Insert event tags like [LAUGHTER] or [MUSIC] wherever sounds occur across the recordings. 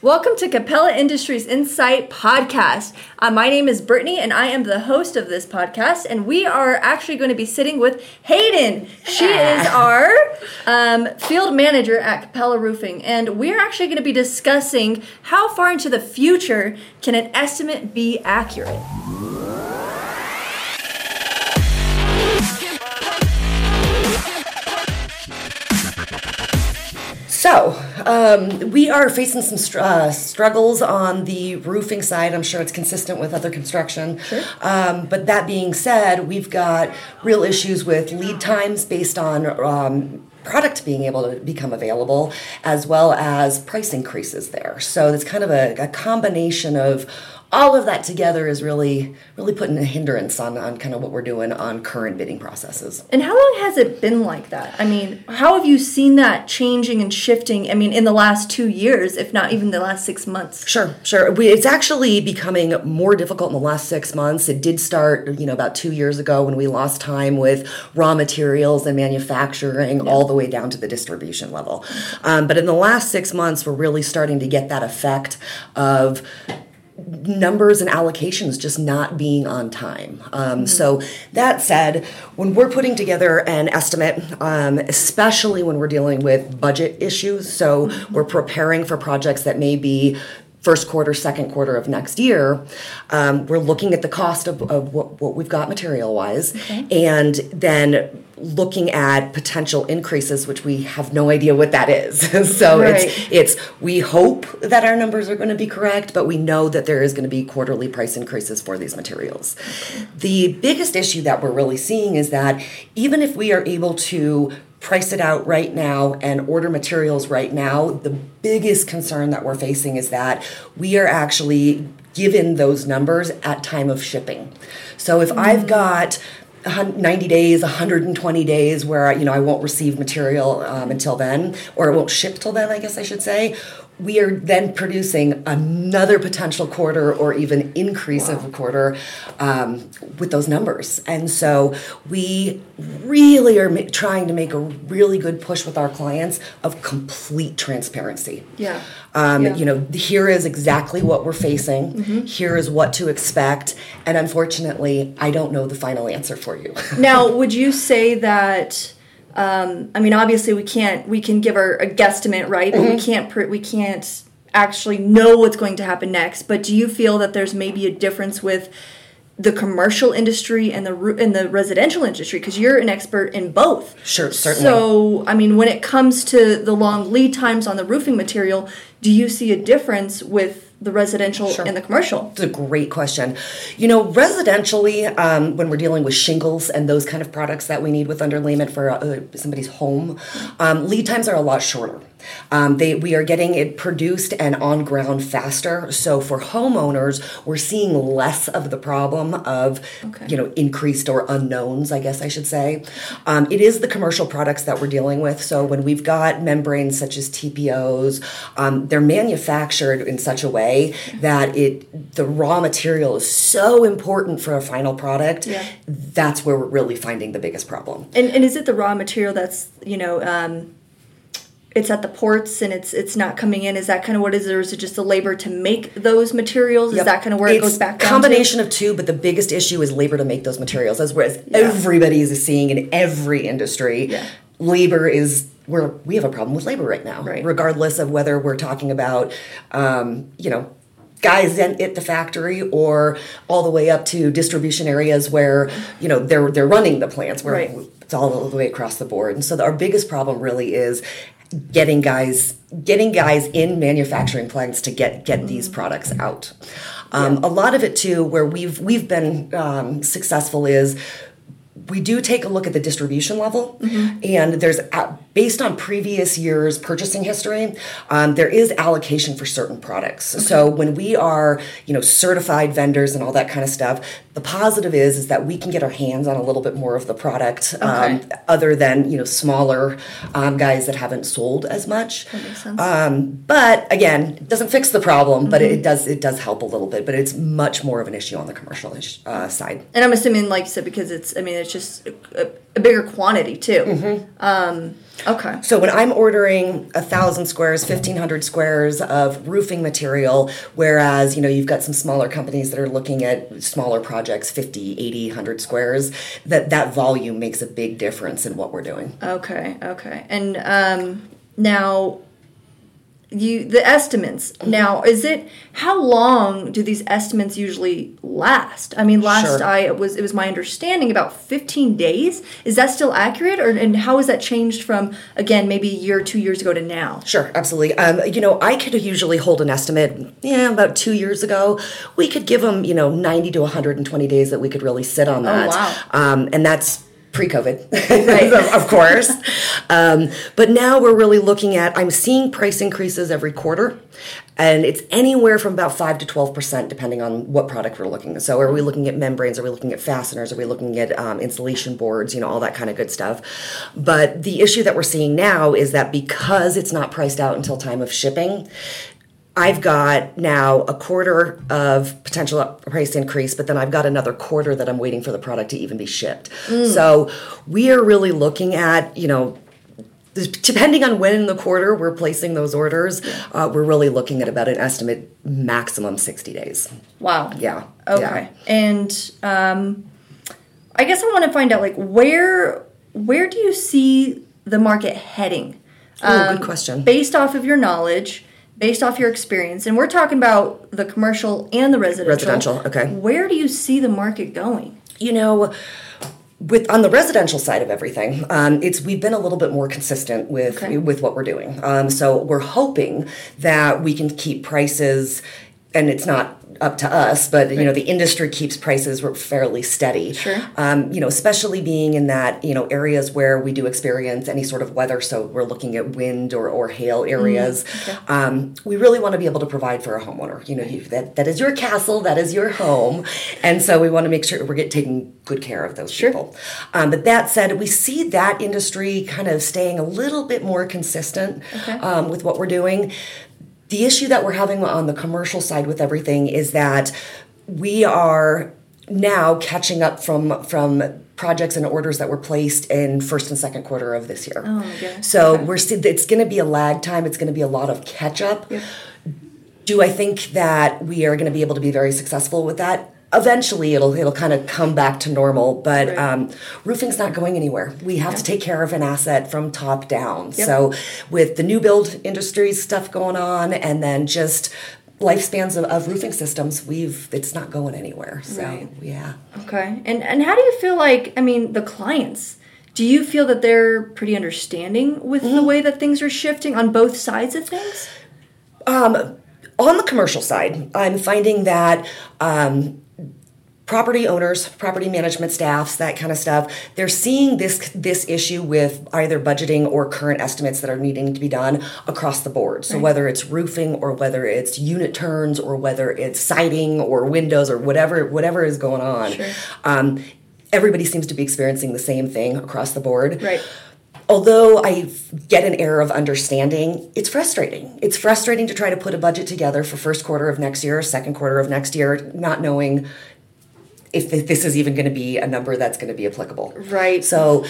Welcome to Kapella Industries Insight Podcast. Uh, my name is Brittany, and I am the host of this podcast. And we are actually going to be sitting with Hayden. She is our um, field manager at Kapella Roofing, and we're actually going to be discussing how far into the future can an estimate be accurate. So, um, we are facing some str- uh, struggles on the roofing side. I'm sure it's consistent with other construction. Sure. Um, but that being said, we've got real issues with lead times based on um, product being able to become available, as well as price increases there. So, it's kind of a, a combination of all of that together is really really putting a hindrance on, on kind of what we're doing on current bidding processes And how long has it been like that? I mean, how have you seen that changing and shifting? I mean, in the last two years, if not even the last six months. Sure, sure. We, it's actually becoming more difficult in the last six months. It did start, you know, about two years ago when we lost time with raw materials and manufacturing all the way down to the distribution level. Um, but in the last six months, we're really starting to get that effect of numbers and allocations just not being on time. Um, So that said, when we're putting together an estimate, um, especially when we're dealing with budget issues, so we're preparing for projects that may be first quarter, second quarter of next year, um, we're looking at the cost of, of what, what we've got material wise, and then looking at potential increases, which we have no idea what that is. [LAUGHS] so Right. it's it's we hope that our numbers are going to be correct, but we know that there is going to be quarterly price increases for these materials. The biggest issue that we're really seeing is that even if we are able to price it out right now and order materials right now, the biggest concern that we're facing is that we are actually given those numbers at time of shipping. So if I've got 90 days 120 days where you know i won't receive material um, until then or it won't ship till then i guess i should say we are then producing another potential quarter or even increase of a quarter um, with those numbers and so we really are ma- trying to make a really good push with our clients of complete transparency Yeah. um, Yeah. You know, here is exactly what we're facing. Here is what to expect. And unfortunately, I don't know the final answer for you. now, [LAUGHS] would you say that? Um, I mean, obviously, we can't. We can give our a guesstimate, right? But we can't. Pr- we can't actually know what's going to happen next. But do you feel that there's maybe a difference with the commercial industry and the and the residential industry? Because you're an expert in both. Sure, certainly. So, I mean, when it comes to the long lead times on the roofing material, do you see a difference with the residential and the commercial? It's a great question. You know, residentially, um, when we're dealing with shingles and those kind of products that we need with underlayment for uh, somebody's home, um, lead times are a lot shorter. Um, they we are getting it produced and on ground faster. So for homeowners, we're seeing less of the problem of Okay. you know increased or unknowns. I guess I should say. Um, it is the commercial products that we're dealing with. So when we've got membranes such as TPOs, um, they're manufactured in such a way that it the raw material is so important for a final product. Yeah. That's where we're really finding the biggest problem. And, and is it the raw material that's you know um, it's at the ports and it's it's not coming in? Is that kind of what it is, or is it just the labor to make those materials? Is that kind of where it goes back combination of two, but the biggest issue is labor to make those materials. As whereas Yeah. everybody is seeing in every industry, Yeah. labor is where we have a problem with labor right now. Right. Regardless of whether we're talking about, um, you know. Guys in at the factory, or all the way up to distribution areas where you know they're they're running the plants, where Right. it's all the way across the board. And so our biggest problem really is getting guys getting guys in manufacturing plants to get get these products out. Um, A lot of it too, where we've we've been um, successful is we do take a look at the distribution level, and there's uh, based on previous years' purchasing history, um, there is allocation for certain products. So when we are, you know, certified vendors and all that kind of stuff, the positive is is that we can get our hands on a little bit more of the product, um, other than you know smaller um, guys that haven't sold as much. That makes sense. Um, but again, it doesn't fix the problem, but Mm-hmm. it does it does help a little bit. But it's much more of an issue on the commercial ish- uh, side. And I'm assuming, like you said, because it's, I mean, it's just uh, a bigger quantity too. Mm-hmm. Um, okay. So when I'm ordering a thousand squares, fifteen hundred squares of roofing material, whereas you know you've got some smaller companies that are looking at smaller projects, 50, 80, 100 squares, that that volume makes a big difference in what we're doing. Okay. Okay. And um, now you the estimates now is it how long do these estimates usually last i mean last Sure. i it was it was my understanding about 15 days is that still accurate or and how has that changed from again maybe a year two years ago to now Sure, absolutely. Um, you know, I could usually hold an estimate. Yeah, about two years ago, we could give them, you know, ninety to one hundred and twenty days that we could really sit on that. oh, wow. Um, and that's pre-COVID, Right. of, [LAUGHS] of course. um, but now we're really looking at. I'm seeing price increases every quarter. And it's anywhere from about five to twelve percent, depending on what product we're looking at. So, are we looking at membranes? Are we looking at fasteners? Are we looking at um, insulation boards? You know, all that kind of good stuff. But the issue that we're seeing now is that because it's not priced out until time of shipping, I've got now a quarter of potential price increase, but then I've got another quarter that I'm waiting for the product to even be shipped. So we are really looking at, you know, depending on when in the quarter we're placing those orders, uh, we're really looking at about an estimate maximum 60 days. wow Yeah. okay Yeah. and um, i guess i want to find out like where where do you see the market heading Oh, good question. based off of your knowledge, based off your experience, and we're talking about the commercial and the residential. Residential, okay. Where do you see the market going? you know with on the residential side of everything um, it's we've been a little bit more consistent with Okay. with what we're doing um, so we're hoping that we can keep prices and it's not up to us but you know the industry keeps prices fairly steady. Sure. um, you know especially being in that you know areas where we do experience any sort of weather so we're looking at wind or, or hail areas um, we really want to be able to provide for a homeowner. You know you, that, that is your castle that is your home and so we want to make sure we're get, taking good care of those people. Um, but that said we see that industry kind of staying a little bit more consistent Okay. um, with what we're doing the issue that we're having on the commercial side with everything is that we are now catching up from from projects and orders that were placed in first and second quarter of this year. Oh goodness. So Okay. we're it's going to be a lag time. It's going to be a lot of catch up. Do I think that we are going to be able to be very successful with that? Eventually, it'll it'll kind of come back to normal, but Right. um, roofing's not going anywhere. We have to take care of an asset from top down. Yep. So, with the new build industry stuff going on, and then just lifespans of, of roofing systems, we've it's not going anywhere. So, Right. yeah. Okay. And and how do you feel like I mean the clients? Do you feel that they're pretty understanding with Mm-hmm. the way that things are shifting on both sides of things? on the commercial side, I'm finding that um, property owners, property management staffs, that kind of stuff, they're seeing this this issue with either budgeting or current estimates that are needing to be done across the board. So whether it's roofing or whether it's unit turns or whether it's siding or windows or whatever whatever is going on. Sure. Um, everybody seems to be experiencing the same thing across the board Right. although I get an air of understanding, it's frustrating. It's frustrating to try to put a budget together for first quarter of next year, or second quarter of next year, not knowing if this is even going to be a number that's going to be applicable. Right. So,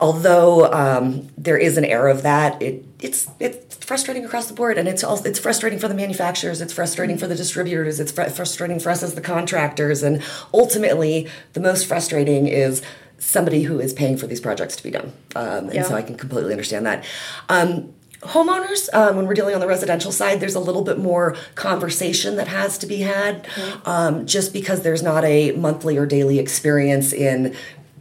although um, there is an air of that, it it's it's frustrating across the board, and it's also it's frustrating for the manufacturers. It's frustrating for the distributors. It's fr- frustrating for us as the contractors, and ultimately, the most frustrating is somebody who is paying for these projects to be done. Um, and Yeah. so I can completely understand that. Um, homeowners, um, when we're dealing on the residential side, there's a little bit more conversation that has to be had, um, just because there's not a monthly or daily experience in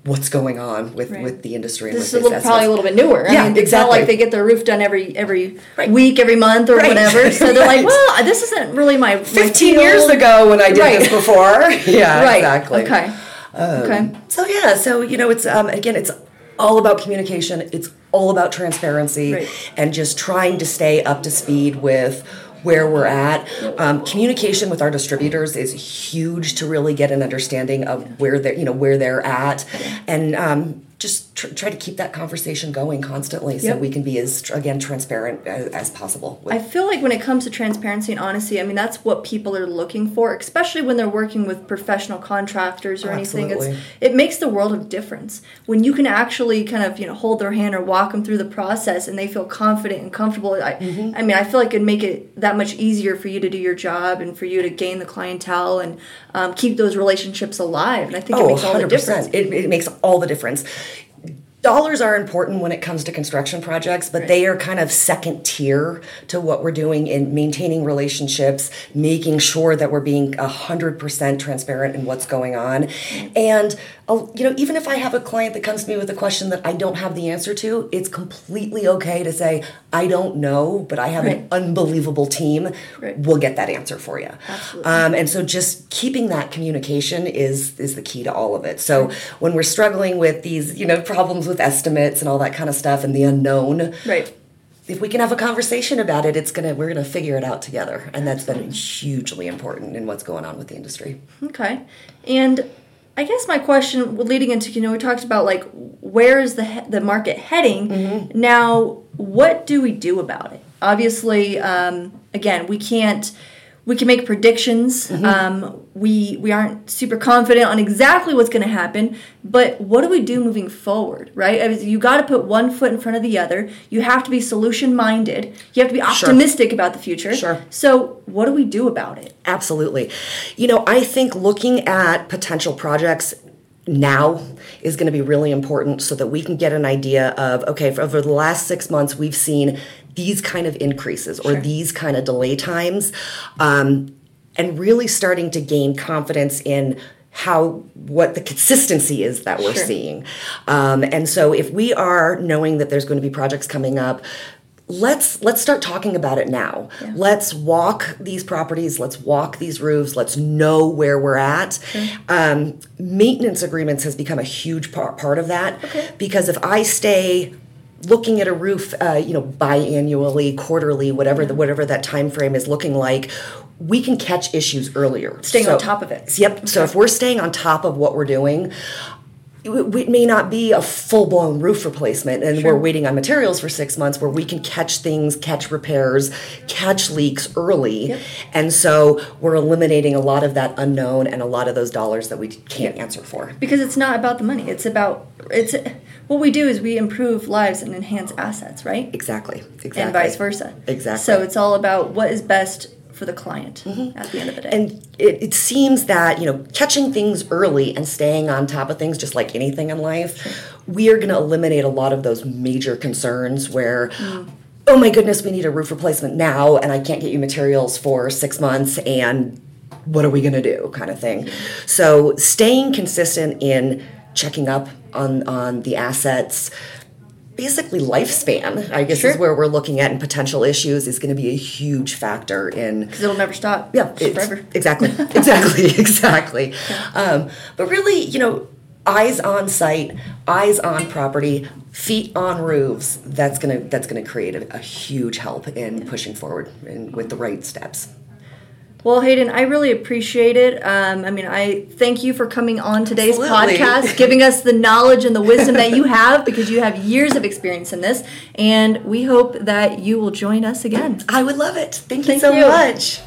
what's going on with, Right. with the industry. and This is a little, probably a little bit newer. I Yeah, mean, It's not like they get their roof done every every Right. week, every month, or Right. whatever. So they're like, [LAUGHS] well, this isn't really my my 15 field. years ago when I did this before. [LAUGHS] yeah, exactly. Um, Okay. okay. So yeah, so you know, it's um, again, it's all about communication. It's all about transparency Right. and just trying to stay up to speed with where we're at. Um, communication with our distributors is huge to really get an understanding of where they're, you know, where they're at, and um, just tr- try to keep that conversation going constantly so Yep. we can be as again transparent as, as possible with I feel like when it comes to transparency and honesty, I mean that's what people are looking for, especially when they're working with professional contractors or anything. It's it makes the world of difference when you can actually kind of you know hold their hand or walk them through the process and they feel confident and comfortable. I, Mm-hmm. I mean, I feel like it'd make it that much easier for you to do your job and for you to gain the clientele and um, keep those relationships alive. And I think it Oh, makes all the 100%. difference. It, it makes all the difference. Dollars are important when it comes to construction projects, but Right. they are kind of second tier to what we're doing in maintaining relationships, making sure that we're being 100% transparent in what's going on. And, uh, you know, even if I have a client that comes to me with a question that I don't have the answer to, it's completely okay to say, I don't know, but I have Right. an unbelievable team. Right. We'll get that answer for you. Um, and so just keeping that communication is is the key to all of it. So when we're struggling with these, you know, problems with estimates and all that kind of stuff and the unknown, Right. if we can have a conversation about it, it's gonna we're gonna figure it out together. And that's been hugely important in what's going on with the industry. Okay. And I guess my question leading into, you know, we talked about like where is the he- the market heading? Mm-hmm. Now, what do we do about it? Obviously, um, again, we can't we can make predictions. Mm-hmm. Um, we we aren't super confident on exactly what's going to happen, but what do we do moving forward, right? I mean, you got to put one foot in front of the other. You have to be solution minded. You have to be optimistic about the future. Sure. So, what do we do about it? Absolutely. You know, I think looking at potential projects now is going to be really important so that we can get an idea of okay, for over the last six months, we've seen these kind of increases or Sure. these kind of delay times, um, and really starting to gain confidence in how what the consistency is that we're Sure. seeing. Um, and so if we are knowing that there's going to be projects coming up, let's let's start talking about it now. Yeah. Let's walk these properties. Let's walk these roofs. Let's know where we're at. Um, maintenance agreements has become a huge part part of that Okay. because if I stay looking at a roof, uh, you know, biannually, quarterly, whatever the whatever that time frame is looking like. We can catch issues earlier. Staying on top of it. Yep. So if we're staying on top of what we're doing, it, may not be a full blown roof replacement, and Sure. we're waiting on materials for six months where we can catch things, catch repairs, catch leaks early. Yep. And so we're eliminating a lot of that unknown and a lot of those dollars that we can't answer for. because it's not about the money it's about it's what we do is we improve lives and enhance assets right Exactly. Exactly. and vice versa Exactly. so it's all about what is best for the client mm-hmm. at the end of the day. And it, it seems that, you know, catching things early and staying on top of things, just like anything in life, we are going to eliminate a lot of those major concerns where, mm. oh my goodness, we need a roof replacement now, and I can't get you materials for six months, and what are we going to do, kind of thing. So staying consistent in checking up on, on the assets, basically lifespan, I guess Sure. is where we're looking at, and potential issues is going to be a huge factor in because it'll never stop yeah, forever exactly, [LAUGHS] exactly, [LAUGHS] exactly. Um, but really, you know, eyes on site, eyes on property, feet on roofs. That's gonna that's gonna create a, a huge help in pushing forward and with the right steps. Well hayden i really appreciate it um, i mean i thank you for coming on today's Absolutely. podcast [LAUGHS] giving us the knowledge and the wisdom that you have because you have years of experience in this and we hope that you will join us again I would love it. Thank you Thank so you. much.